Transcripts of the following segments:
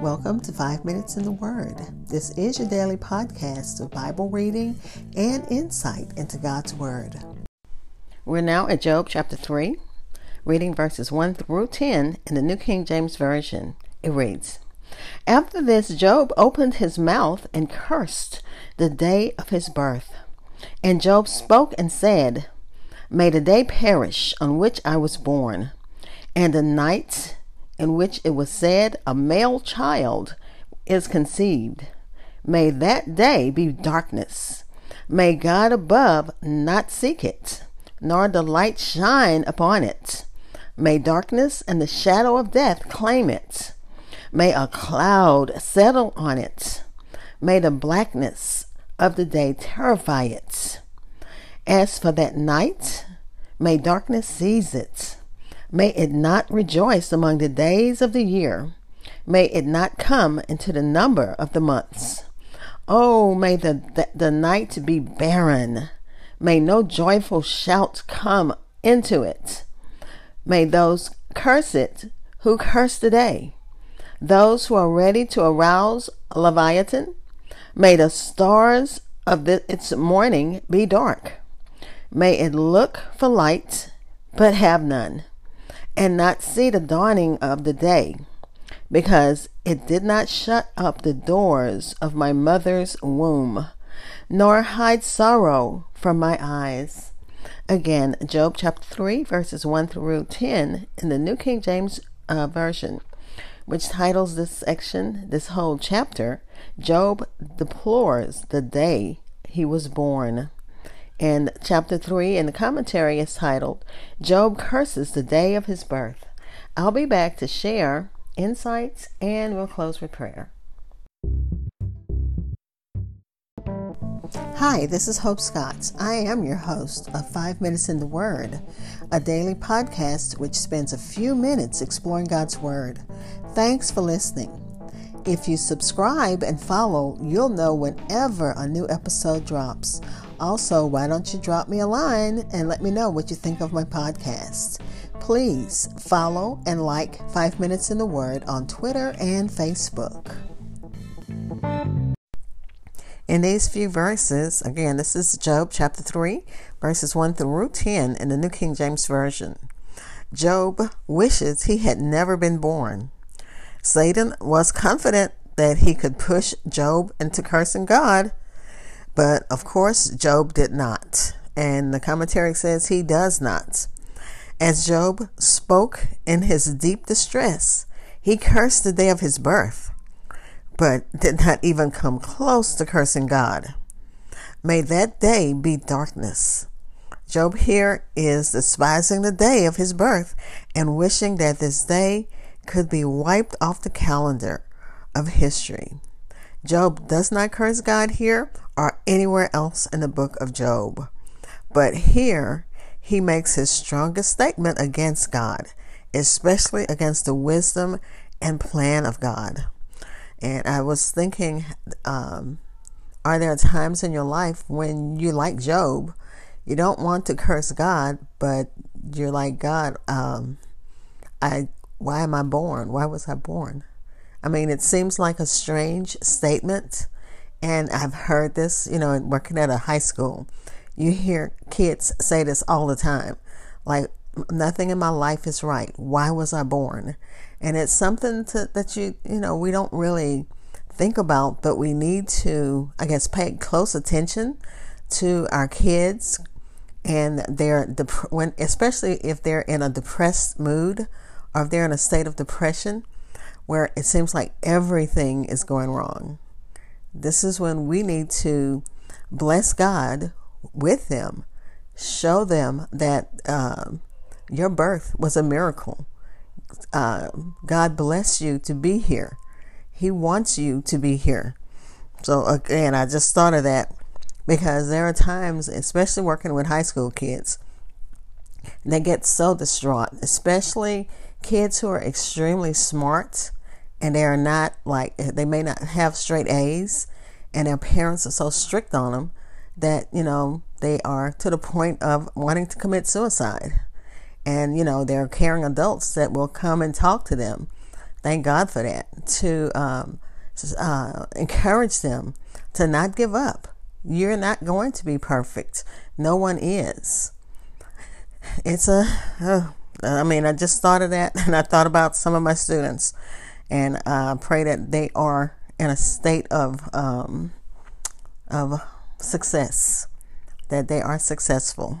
Welcome to Five Minutes in the Word. This is your daily podcast of Bible reading and insight into God's Word. We're now at Job chapter 3, reading verses 1 through 10 in the New King James Version. It reads After this, Job opened his mouth and cursed the day of his birth. And Job spoke and said, May the day perish on which I was born, and the night in which it was said, A male child is conceived. May that day be darkness. May God above not seek it, nor the light shine upon it. May darkness and the shadow of death claim it. May a cloud settle on it. May the blackness of the day terrify it. As for that night, may darkness seize it. May it not rejoice among the days of the year. May it not come into the number of the months. Oh, may the, the, the night be barren. May no joyful shout come into it. May those curse it who curse the day. Those who are ready to arouse Leviathan. May the stars of the, its morning be dark. May it look for light, but have none and not see the dawning of the day, because it did not shut up the doors of my mother's womb, nor hide sorrow from my eyes. Again, Job chapter 3, verses 1 through 10 in the New King James uh, Version, which titles this section, this whole chapter, Job deplores the day he was born. And chapter 3 in the commentary is titled, Job Curses the Day of His Birth. I'll be back to share insights and we'll close with prayer. Hi, this is Hope Scott. I am your host of Five Minutes in the Word, a daily podcast which spends a few minutes exploring God's Word. Thanks for listening. If you subscribe and follow, you'll know whenever a new episode drops. Also, why don't you drop me a line and let me know what you think of my podcast? Please follow and like 5 Minutes in the Word on Twitter and Facebook. In these few verses, again, this is Job chapter 3, verses 1 through 10 in the New King James Version. Job wishes he had never been born. Satan was confident that he could push Job into cursing God but of course, Job did not. And the commentary says he does not. As Job spoke in his deep distress, he cursed the day of his birth, but did not even come close to cursing God. May that day be darkness. Job here is despising the day of his birth and wishing that this day could be wiped off the calendar of history. Job does not curse God here or anywhere else in the book of Job. But here, he makes his strongest statement against God, especially against the wisdom and plan of God. And I was thinking, um, are there times in your life when you, like Job, you don't want to curse God, but you're like, God, um, I, why am I born? Why was I born? I mean, it seems like a strange statement. And I've heard this, you know, working at a high school. You hear kids say this all the time. Like, nothing in my life is right. Why was I born? And it's something to, that you, you know, we don't really think about, but we need to, I guess, pay close attention to our kids and they're when, especially if they're in a depressed mood if they're in a state of depression where it seems like everything is going wrong. This is when we need to bless God with them, show them that um, your birth was a miracle. Uh, God bless you to be here. He wants you to be here. So, again, I just thought of that because there are times, especially working with high school kids, they get so distraught, especially kids who are extremely smart and they are not like they may not have straight A's and their parents are so strict on them that you know they are to the point of wanting to commit suicide and you know there are caring adults that will come and talk to them Thank God for that. To um, uh, encourage them to not give up. You're not going to be perfect. No one is. It's a. Uh, I mean, I just thought of that, and I thought about some of my students, and I uh, pray that they are in a state of um, of success, that they are successful.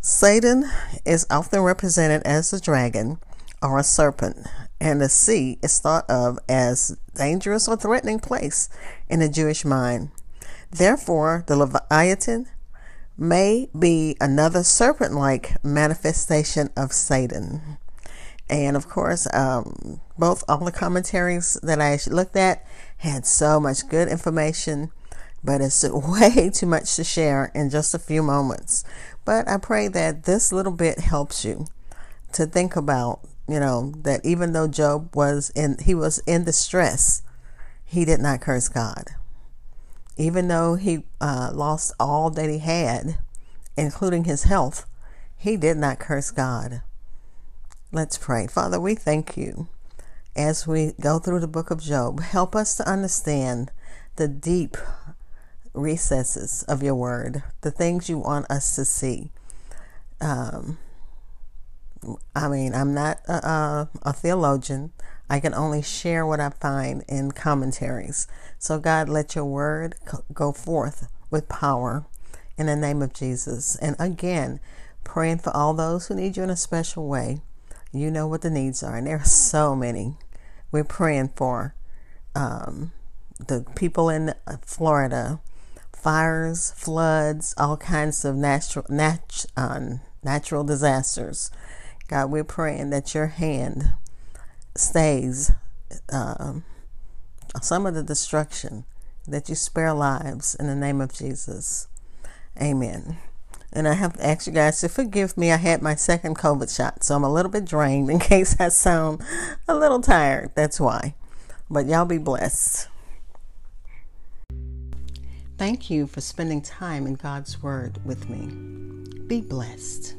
Satan is often represented as a dragon or a serpent, and the sea is thought of as dangerous or threatening place in the Jewish mind. Therefore, the Leviathan may be another serpent like manifestation of Satan. And of course, um, both all the commentaries that I looked at had so much good information, but it's way too much to share in just a few moments. But I pray that this little bit helps you to think about, you know, that even though Job was in, he was in distress, he did not curse God. Even though he uh, lost all that he had, including his health, he did not curse God. Let's pray. Father, we thank you as we go through the book of Job. Help us to understand the deep recesses of your word, the things you want us to see. Um, I mean, I'm not a, a, a, theologian. I can only share what I find in commentaries. So, God, let your word go forth with power in the name of Jesus. And again, praying for all those who need you in a special way. You know what the needs are, and there are so many. We're praying for um, the people in Florida, fires, floods, all kinds of natural nat- uh, natural disasters. God, we're praying that your hand stays um, some of the destruction, that you spare lives in the name of Jesus. Amen. And I have to ask you guys to forgive me. I had my second COVID shot, so I'm a little bit drained in case I sound a little tired. That's why. But y'all be blessed. Thank you for spending time in God's Word with me. Be blessed.